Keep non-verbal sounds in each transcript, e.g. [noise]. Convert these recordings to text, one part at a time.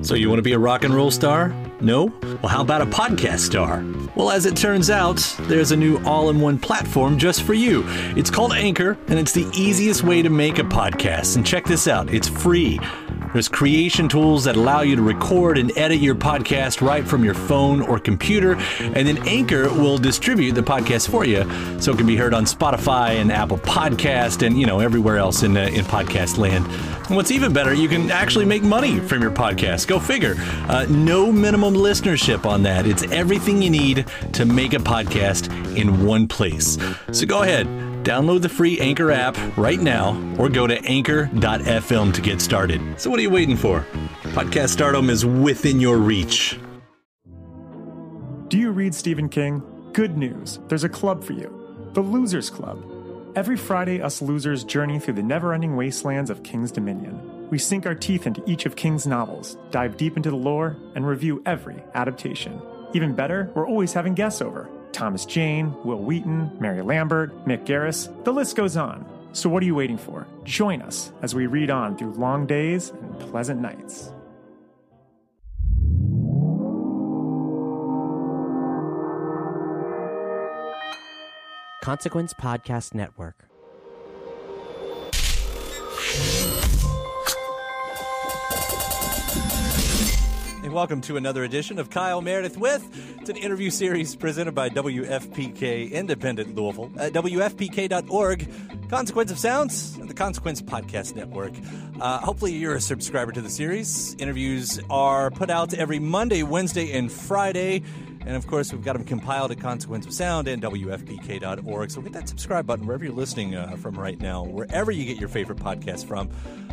So, you want to be a rock and roll star? No? Well, how about a podcast star? Well, as it turns out, there's a new all in one platform just for you. It's called Anchor, and it's the easiest way to make a podcast. And check this out it's free. There's creation tools that allow you to record and edit your podcast right from your phone or computer, and then Anchor will distribute the podcast for you so it can be heard on Spotify and Apple Podcast and, you know, everywhere else in, uh, in podcast land. And what's even better, you can actually make money from your podcast. Go figure. Uh, no minimum listenership on that. It's everything you need to make a podcast in one place. So go ahead. Download the free Anchor app right now or go to anchor.fm to get started. So, what are you waiting for? Podcast stardom is within your reach. Do you read Stephen King? Good news there's a club for you the Losers Club. Every Friday, us losers journey through the never ending wastelands of King's Dominion. We sink our teeth into each of King's novels, dive deep into the lore, and review every adaptation. Even better, we're always having guests over. Thomas Jane, Wil Wheaton, Mary Lambert, Mick Garris, the list goes on. So what are you waiting for? Join us as we read on through long days and pleasant nights. Consequence Podcast Network. And welcome to another edition of Kyle Meredith with. It's an interview series presented by WFPK Independent Louisville at WFPK.org. Consequence of Sounds, the Consequence Podcast Network. Uh, hopefully, you're a subscriber to the series. Interviews are put out every Monday, Wednesday, and Friday. And of course, we've got them compiled at Consequence of Sound and WFPK.org. So hit that subscribe button wherever you're listening uh, from right now, wherever you get your favorite podcast from,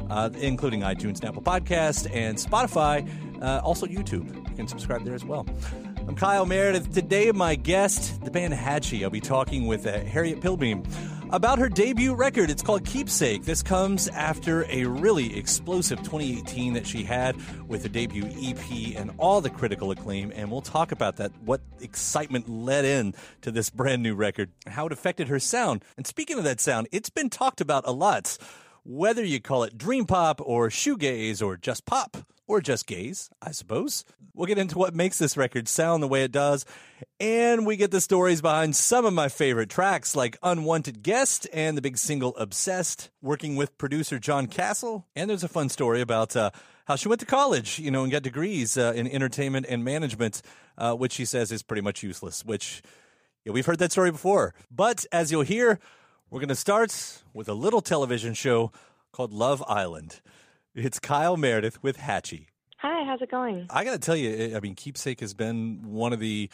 uh, including iTunes and Apple Podcast and Spotify, uh, also YouTube. You can subscribe there as well. I'm Kyle Meredith. Today, my guest, the band Hatchie. I'll be talking with uh, Harriet Pilbeam about her debut record. It's called Keepsake. This comes after a really explosive 2018 that she had with the debut EP and all the critical acclaim. And we'll talk about that, what excitement led in to this brand new record, how it affected her sound. And speaking of that sound, it's been talked about a lot. Whether you call it dream pop or shoegaze or just pop or just gaze, I suppose. We'll get into what makes this record sound the way it does, and we get the stories behind some of my favorite tracks like Unwanted Guest and the big single Obsessed, working with producer John Castle. And there's a fun story about uh, how she went to college, you know, and got degrees uh, in entertainment and management, uh, which she says is pretty much useless, which yeah, we've heard that story before. But as you'll hear, we're going to start with a little television show called Love Island. It's Kyle Meredith with Hatchie. Hi, how's it going? I got to tell you, I mean, Keepsake has been one of the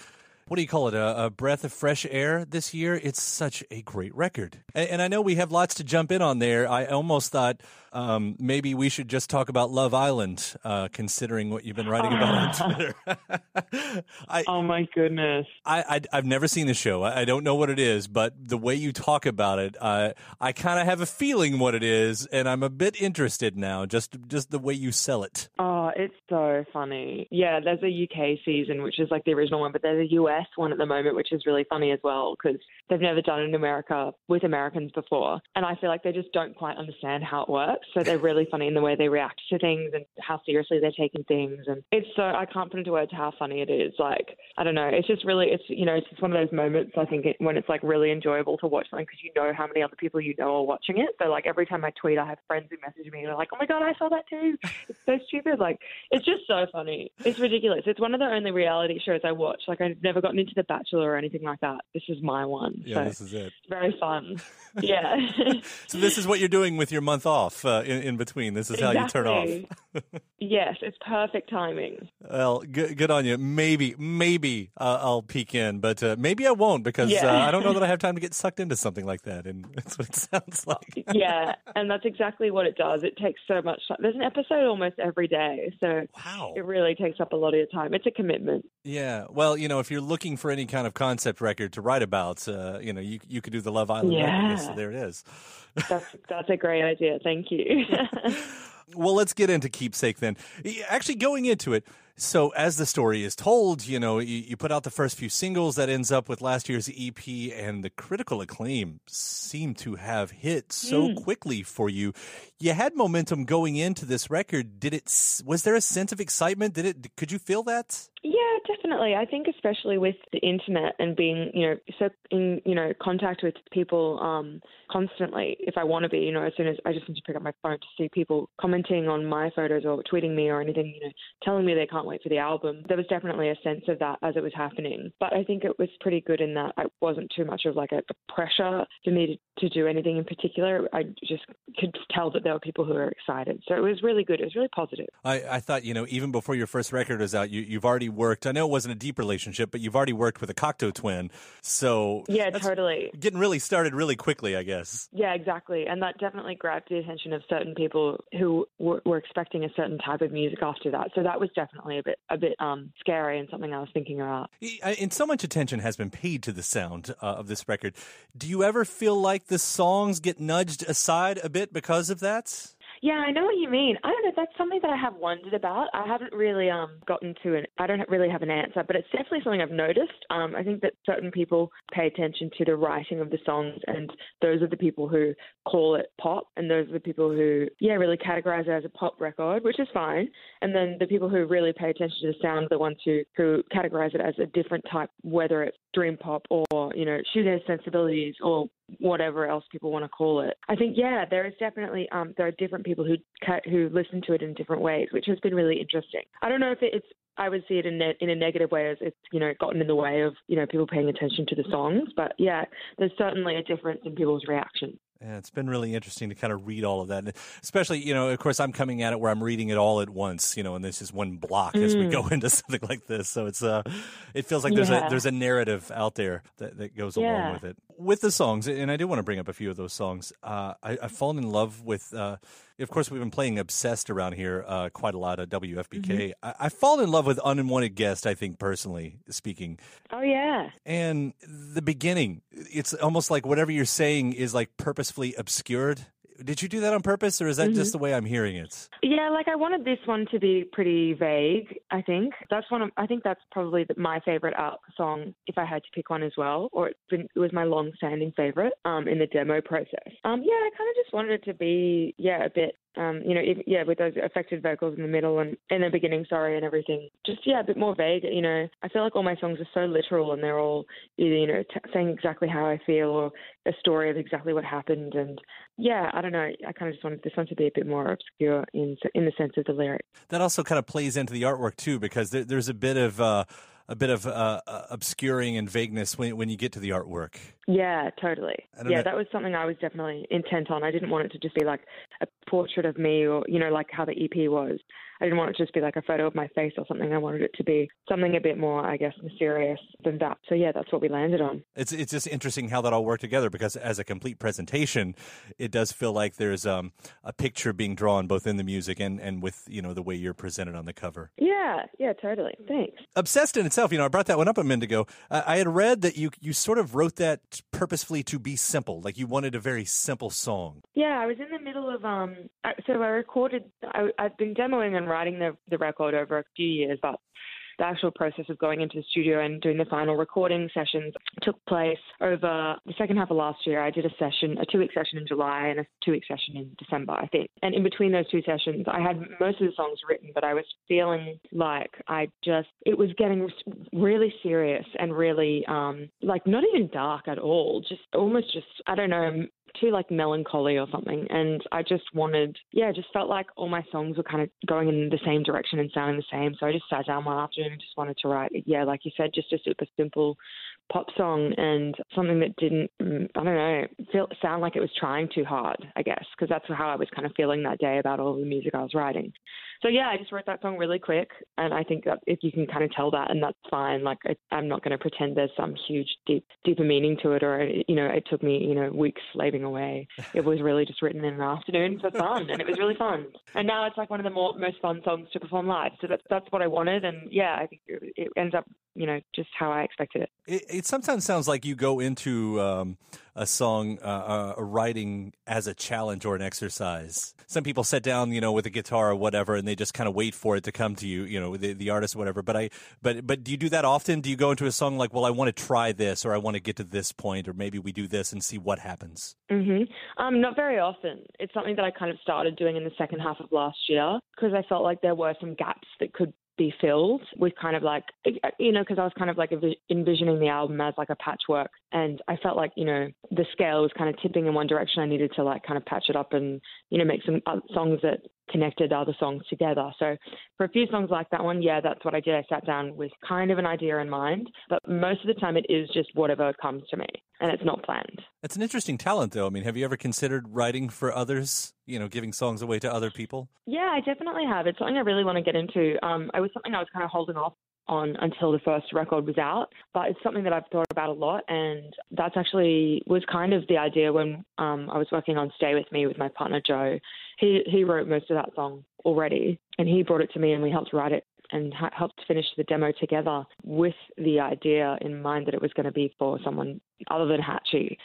what do you call it? A, a, breath of fresh air this year. It's such a great record, and, and, I know we have lots to jump in on there. I almost thought Um, maybe we should just talk about Love Island, uh, considering what you've been writing about on [laughs] Twitter. [laughs] I, oh my goodness! I, I have never seen the show. I, I, don't know what it is, but the way you talk about it, uh, I kind of have a feeling what it is, and I'm a bit interested now. Just just the way you sell it. Oh, it's so funny. Yeah, there's a UK season which is like the original one, but there's a US one at the moment which is really funny as well because they've never done it in America with Americans before, and I feel like they just don't quite understand how it works. So they're really funny in the way they react to things and how seriously they're taking things, and it's so I can't put into words how funny it is. Like I don't know, it's just really it's you know it's just one of those moments I think it, when it's like really enjoyable to watch something because you know how many other people you know are watching it. So like every time I tweet, I have friends who message me and are like, "Oh my god, I saw that too." It's so stupid. Like it's just so funny. It's ridiculous. It's one of the only reality shows I watch. Like I've never gotten into The Bachelor or anything like that. This is my one. Yeah, so this is it. Very fun. [laughs] Yeah. so this is what you're doing with your month off uh, in, in, between. This is exactly. how you turn off. yes, it's perfect timing. Well, good, good on you. Maybe, maybe uh, I'll peek in, but uh, maybe I won't because yeah. Uh, I don't know that I have time to get sucked into something like that. And [laughs] that's what it sounds like. [laughs] yeah, and that's exactly what it does. It takes so much time. There's an episode almost every day, so wow. it really takes up a lot of your time. It's a commitment. Yeah. Well, you know, if you're looking for any kind of concept record to write about, uh, you know, you you could do the Love Island. Yeah. Record, so there it is. [laughs] That's that's a great idea. Thank you. [laughs] well, let's get into Keepsake then. Actually, going into it, so as the story is told, you know, you, you, put out the first few singles that ends up with last year's EP, and the critical acclaim seemed to have hit so mm. quickly for you. You had momentum going into this record. Did it? Was there a sense of excitement? Did it? Could you feel that? Yeah, definitely. I think especially with the internet and being, you know, so in you know contact with people um, constantly. If I want to be, you know, as soon as I just need to pick up my phone to see people commenting on my photos or tweeting me or anything, you know, telling me they can't can't wait for the album. There was definitely a sense of that as it was happening. But I think it was pretty good in that it wasn't too much of like a, a pressure for me to, to do anything in particular. I just could tell that there were people who were excited. So it was really good. It was really positive. I, I thought, you know, even before your first record was out, you, you've already worked. I know it wasn't a deep relationship, but you've already worked with a Cocteau twin. So yeah, totally. Getting really started really quickly, I guess. Yeah, exactly. And that definitely grabbed the attention of certain people who were, were expecting a certain type of music after that. So that was definitely a bit a bit um, scary and something I was thinking about. And so much attention has been paid to the sound uh, of this record. Do you ever feel like the songs get nudged aside a bit because of that? Yeah, I know what you mean. I don't know. That's something that I have wondered about. I haven't really um, gotten to an. I don't really have an answer, but it's definitely something I've noticed. Um, I think that certain people pay attention to the writing of the songs, and those are the people who call it pop, and those are the people who, yeah, really categorize it as a pop record, which is fine. And then the people who really pay attention to the sound are the ones who who categorize it as a different type, whether it's dream pop or you know shoegaze sensibilities or whatever else people want to call it. I think yeah, there is definitely um, there are different people who cut, who listen to it in different ways, which has been really interesting. I don't know if it's I would see it in in a negative way as it's you know gotten in the way of you know people paying attention to the songs, but yeah, there's certainly a difference in people's reaction. Yeah, it's been really interesting to kind of read all of that, and especially you know, of course, I'm coming at it where I'm reading it all at once, you know, and this is one block mm. as we go mm. into [laughs] something like this. So it's uh, it feels like there's yeah. a there's a narrative out there that, that goes yeah. along with it. With the songs, and I do want to bring up a few of those songs. Uh, I, I've fallen in love with. Uh, of course, we've been playing Obsessed around here uh, quite a lot at WFPK. Mm-hmm. I, I fall in love with Unwanted Guest, I think, personally speaking. Oh, yeah. And the beginning, it's almost like whatever you're saying is like purposefully obscured did you do that on purpose, or is that mm-hmm. just the way I'm hearing it? Yeah, like I wanted this one to be pretty vague. I think that's one. Of, I think that's probably my favorite art song, if I had to pick one as well, or it, been, it was my long-standing favorite um, in the demo process. Um, yeah, I kind of just wanted it to be yeah a bit um, you know, yeah, with those affected vocals in the middle and in the beginning, sorry, and everything. Just yeah, a bit more vague. You know, I feel like all my songs are so literal and they're all either you know t- saying exactly how I feel or a story of exactly what happened. And yeah, I don't know. I kind of just wanted this one to be a bit more obscure in in the sense of the lyric. That also kind of plays into the artwork too, because there, there's a bit of. Uh a bit of uh, uh, obscuring and vagueness when when you get to the artwork. Yeah, totally. Yeah, know. that was something I was definitely intent on. I didn't want it to just be like a portrait of me or you know like how the EP was. I didn't want it to just be like a photo of my face or something. I wanted it to be something a bit more, I guess, mysterious than that. So yeah, that's what we landed on. It's it's just interesting how that all worked together because as a complete presentation, it does feel like there's um, a picture being drawn both in the music and, and with you know the way you're presented on the cover. Yeah, yeah, totally. Thanks. Obsessed in itself, you know, I brought that one up a minute ago. Uh, I had read that you you sort of wrote that purposefully to be simple, like you wanted a very simple song. Yeah, I was in the middle of um. So I recorded. I, I've been demoing and writing the the record over a few years, but the actual process of going into the studio and doing the final recording sessions took place over the second half of last year. I did a session, a two week session in July and a two week session in December, I think. And in between those two sessions, I had most of the songs written, but I was feeling like I just, it was getting really serious and really, um, like not even dark at all, just almost just, I don't know, too like melancholy or something. And I just wanted, yeah, just felt like all my songs were kind of going in the same direction and sounding the same. So I just sat down one afternoon and just wanted to write, yeah, like you said, just a super simple pop song and something that didn't, mm, I don't know, feel sound like it was trying too hard, I guess, because that's how I was kind of feeling that day about all the music I was writing. So yeah, I just wrote that song really quick, and I think that if you can kind of tell that, and that's fine. Like I, I'm not going to pretend there's some huge, deep, deeper meaning to it, or you know, it took me you know weeks slaving away. It was really just written in an afternoon for fun, and it was really fun. And now it's like one of the more most fun songs to perform live. So that's that's what I wanted, and yeah, I think it, it ends up you know just how I expected it. It, it sometimes sounds like you go into um, a song uh, uh, writing as a challenge or an exercise. Some people sit down, you know, with a guitar or whatever, and they just kind of wait for it to come to you, you know, the, the artist or whatever. But I, but but do you do that often? Do you go into a song like, well, I want to try this, or I want to get to this point, or maybe we do this and see what happens? Mm-hmm. Um, not very often. It's something that I kind of started doing in the second half of last year because I felt like there were some gaps that could be filled with kind of like you know because I was kind of like envisioning the album as like a patchwork and I felt like you know the scale was kind of tipping in one direction. I needed to like kind of patch it up and you know make some songs that connected other songs together. So for a few songs like that one yeah that's what I did. I sat down with kind of an idea in mind but most of the time it is just whatever comes to me and it's not planned. It's an interesting talent though. I mean have you ever considered writing for others you know giving songs away to other people? Yeah I definitely have. It's something I really want to get into. Um, it was something I was kind of holding off on until the first record was out. But it's something that I've thought about a lot, and that's actually was kind of the idea when um, I was working on "Stay with Me" with my partner Joe. He he wrote most of that song already, and he brought it to me, and we helped write it and ha- helped finish the demo together with the idea in mind that it was going to be for someone other than Hatchie.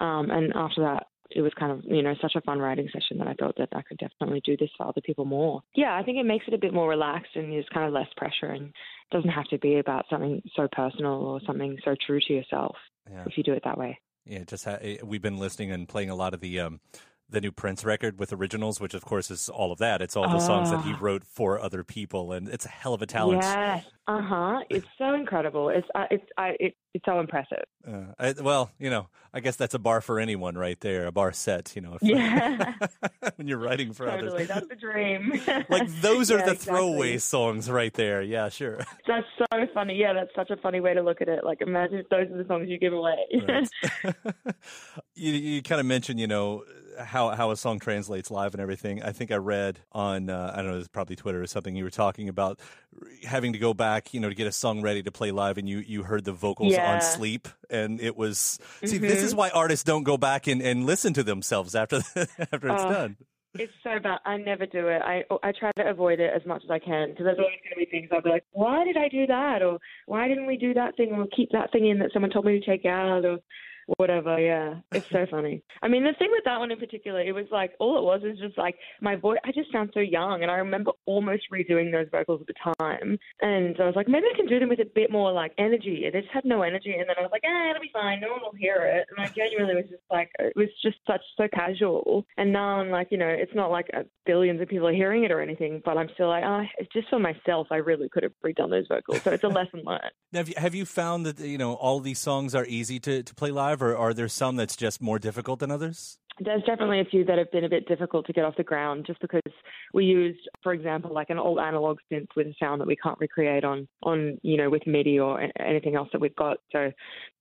Um, and after that, it was kind of you know such a fun writing session that I thought that I could definitely do this for other people more. Yeah, I think it makes it a bit more relaxed and there's kind of less pressure and doesn't have to be about something so personal or something so true to yourself yeah. if you do it that way. Yeah, just ha- eh, we've been listening and playing a lot of the um, the new Prince record with originals, which of course is all of that. It's all the songs that he ah. wrote for other people, and it's a hell of a talent. Yes, uh huh. It's so incredible. It's uh, it's I, it, it's so impressive. Uh, I, well, you know, I guess that's a bar for anyone right there, a bar set. You know, yeah. [laughs] when you're writing for totally, others, that's the dream. [laughs] like those are yeah, the exactly. throwaway songs right there. Yeah, sure. [laughs] That's so funny. Yeah, that's such a funny way to look at it. Like, imagine if those are the songs you give away. Right. you you kind of mentioned, you know how how a song translates live and everything. I think I read on uh, I don't know, it's probably Twitter or something. You were talking about having to go back, you know, to get a song ready to play live, and you you heard the vocals yeah. on sleep, and it was mm-hmm. see. This is mm-hmm. why artists don't go back and, and listen to themselves after [laughs] after it's uh, done. It's so bad. I never do it. I I try to avoid it as much as I can because there's always going to be things I'll be like, why did I do that, or why didn't we do that thing, or keep that thing in that someone told me to take out, or whatever. Yeah, it's so funny. I mean, the thing with that one in particular, it was like all it was is just like my voice. I just sound so young, and I remember almost redoing those vocals at the time, and I was like, maybe I can do them with a bit more like energy. It just had no energy, and then I was like, ah, it'll be fine. No one will hear it. And I genuinely was just like, it was just such so casual. And now I'm like, you know, it's not like billions of people are hearing it or anything, but I'm still like, ah, just for myself, I really could have redone those vocals. So it's a lesson learned. Have you, have you found that you know all these songs are easy to to play live? Or are there some that's just more difficult than others? There's definitely a few that have been a bit difficult to get off the ground just because we used, for example, like an old analog synth with a sound that we can't recreate on, on you know, with MIDI or anything else that we've got. So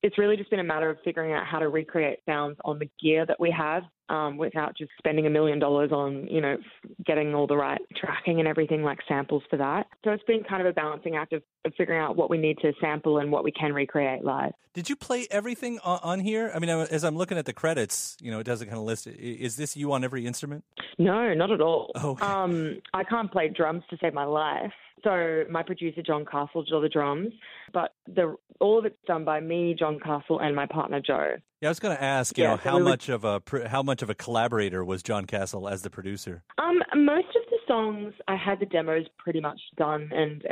it's really just been a matter of figuring out how to recreate sounds on the gear that we have um, without just spending a million dollars on, you know, getting all the right tracking and everything like samples for that. So it's been kind of a balancing act of, of figuring out what we need to sample and what we can recreate live. Did you play everything on, on here? I mean, as I'm looking at the credits, you know, it doesn't kind of list. Is this you on every instrument? No, not at all. Oh. Um, I can't play drums to save my life. So my producer John Castle did all the drums, but the all of it's done by me, John Castle, and my partner Joe. Yeah, I was going to ask, you Yeah, know, so how we would- much of a how much of a collaborator was John Castle as the producer? Um, most of the songs I had the demos pretty much done and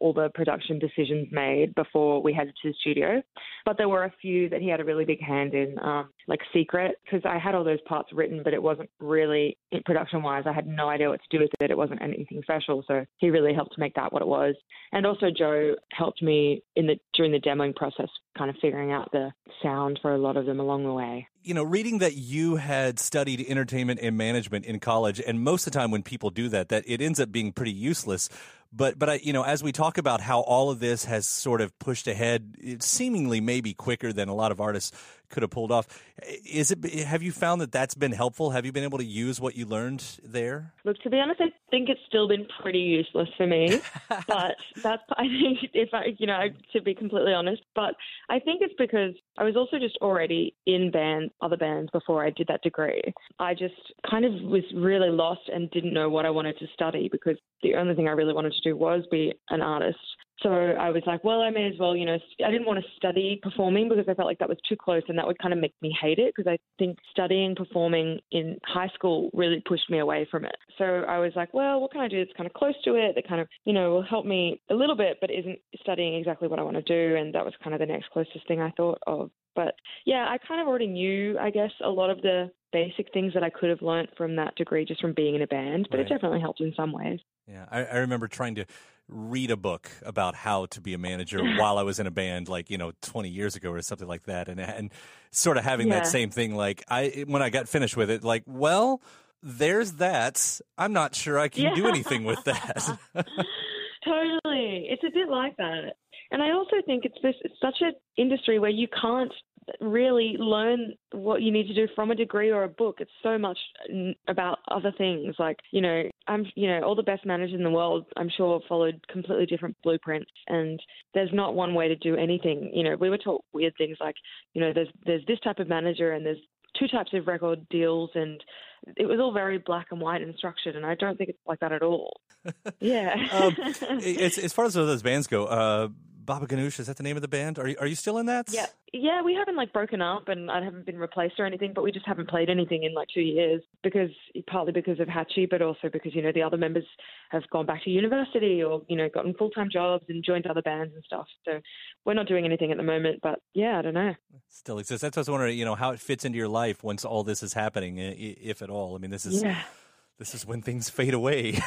all the production decisions made before we headed to the studio. But there were a few that he had a really big hand in, um, like Secret, because I had all those parts written, but it wasn't really production wise. I had no idea what to do with it. It wasn't anything special, so he really helped to make that what it was. And also Joe helped me in the during the demoing process, kind of figuring out the sound for a lot of them along the way. you know, reading that you had studied entertainment and management in college, and most of the time when people do that, that it ends up being pretty useless. But but I, you know, as we talk about how all of this has sort of pushed ahead, seemingly maybe quicker than a lot of artists could have pulled off. Eh, is it? Have you found that that's been helpful? Have you been able to use what you learned there? Look, to be honest, I think it's still been pretty useless for me. [laughs] but that's, I think, if I, you know, to be completely honest, but I think it's because I was also just already in bands, other bands before I did that degree. I just kind of was really lost and didn't know what I wanted to study because the only thing I really wanted to do was be an artist. So I was like, well, I may as well, you know, I didn't want to study performing because I felt like that was too close and that would kind of make me hate it because I think studying performing in high school really pushed me away from it. So I was like, well, what can I do that's kind of close to it that kind of, you know, will help me a little bit but isn't studying exactly what I want to do and that was kind of the next closest thing I thought of. But yeah, I kind of already knew, I guess, a lot of the basic things that I could have learnt from that degree just from being in a band, but Right. it definitely helped in some ways. Yeah, I, I remember trying to read a book about how to be a manager [laughs] while I was in a band, like you know, twenty years ago or something like that, and and sort of having that same thing. Like I, when I got finished with it, like, well, there's that. I'm not sure I can do anything with that. [laughs] Totally. It's a bit like that. And I also think it's this it's such an industry where you can't really learn what you need to do from a degree or a book. It's so much about other things. Like, you know, I'm you know, all the best managers in the world, I'm sure followed completely different blueprints and there's not one way to do anything. You know, we were taught weird things like, you know, there's there's this type of manager and there's two types of record deals and it was all very black and white and structured and I don't think it's like that at all. [laughs] Yeah. um, [laughs] as, as far as those bands go, uh, Baba Ganoush is that the name of the band? Are you are you still in that? Yeah, yeah, we haven't like broken up, and I haven't been replaced or anything, but we just haven't played anything in like two years because partly because of Hatchie, but also because you know the other members have gone back to university or you know gotten full time jobs and joined other bands and stuff. So we're not doing anything at the moment, but yeah, I don't know. Still exists. That's what I was wondering. You know how it fits into your life once all this is happening, if at all. I mean, this is Yeah. This is when things fade away.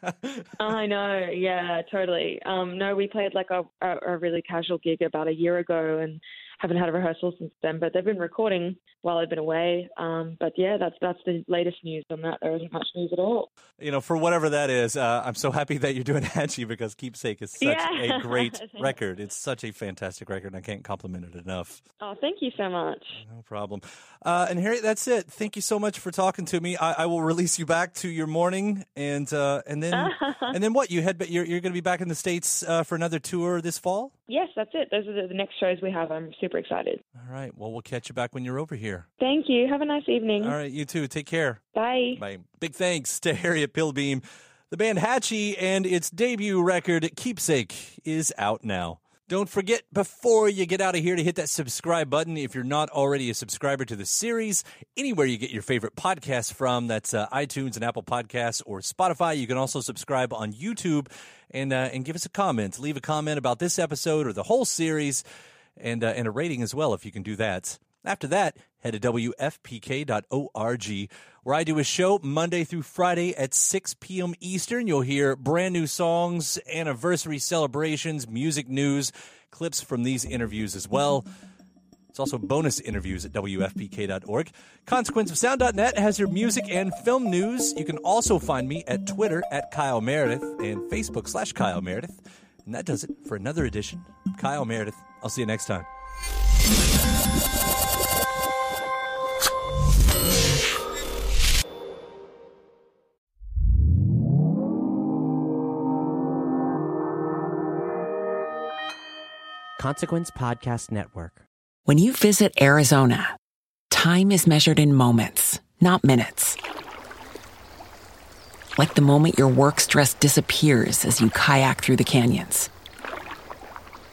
[laughs] I know, yeah, totally. Um, no, we played like a, a, a really casual gig about a year ago and haven't had a rehearsal since then. But they've been recording while I've been away. Um, but yeah, that's that's the latest news on that. There isn't much news at all. you know, for whatever that is, uh, I'm so happy that you're doing [laughs] Hatchie because Keepsake is such Yeah. a great [laughs] record. It's such a fantastic record, and I can't compliment it enough. Oh, thank you so much. No problem. Uh, and Harriet, that's it. Thank you so much for talking to me. I, I will release you back to your morning, and uh, and then [laughs] and then what? You head, but you're you're going to be back in the states uh, for another tour this fall. Yes, that's it. Those are the, the next shows we have. I'm super excited. All right. Well, we'll catch you back when you're over here. Thank you. Have a nice evening. All right. You too. Take care. Bye. Bye. Big thanks to [laughs] Harriet Pilbeam. The band Hatchie and its debut record, Keepsake, is out now. Don't forget before you get out of here to hit that subscribe button if you're not already a subscriber to the series. Anywhere you get your favorite podcasts from, that's uh, iTunes and Apple Podcasts or Spotify. You can also subscribe on YouTube and uh, and give us a comment. Leave a comment about this episode or the whole series, and uh, and a rating as well if you can do that. After that, head to WFPK.org, where I do a show Monday through Friday at 6 p.m. Eastern. You'll hear brand new songs, anniversary celebrations, music news, clips from these interviews as well. It's also bonus interviews at WFPK.org. ConsequenceOfSound.net has your music and film news. You can also find me at Twitter at Kyle Meredith and Facebook slash Kyle Meredith. And that does it for another edition Kyle Meredith. I'll see you next time. Consequence Podcast Network. When you visit Arizona, time is measured in moments, not minutes. Like the moment your work stress disappears as you kayak through the canyons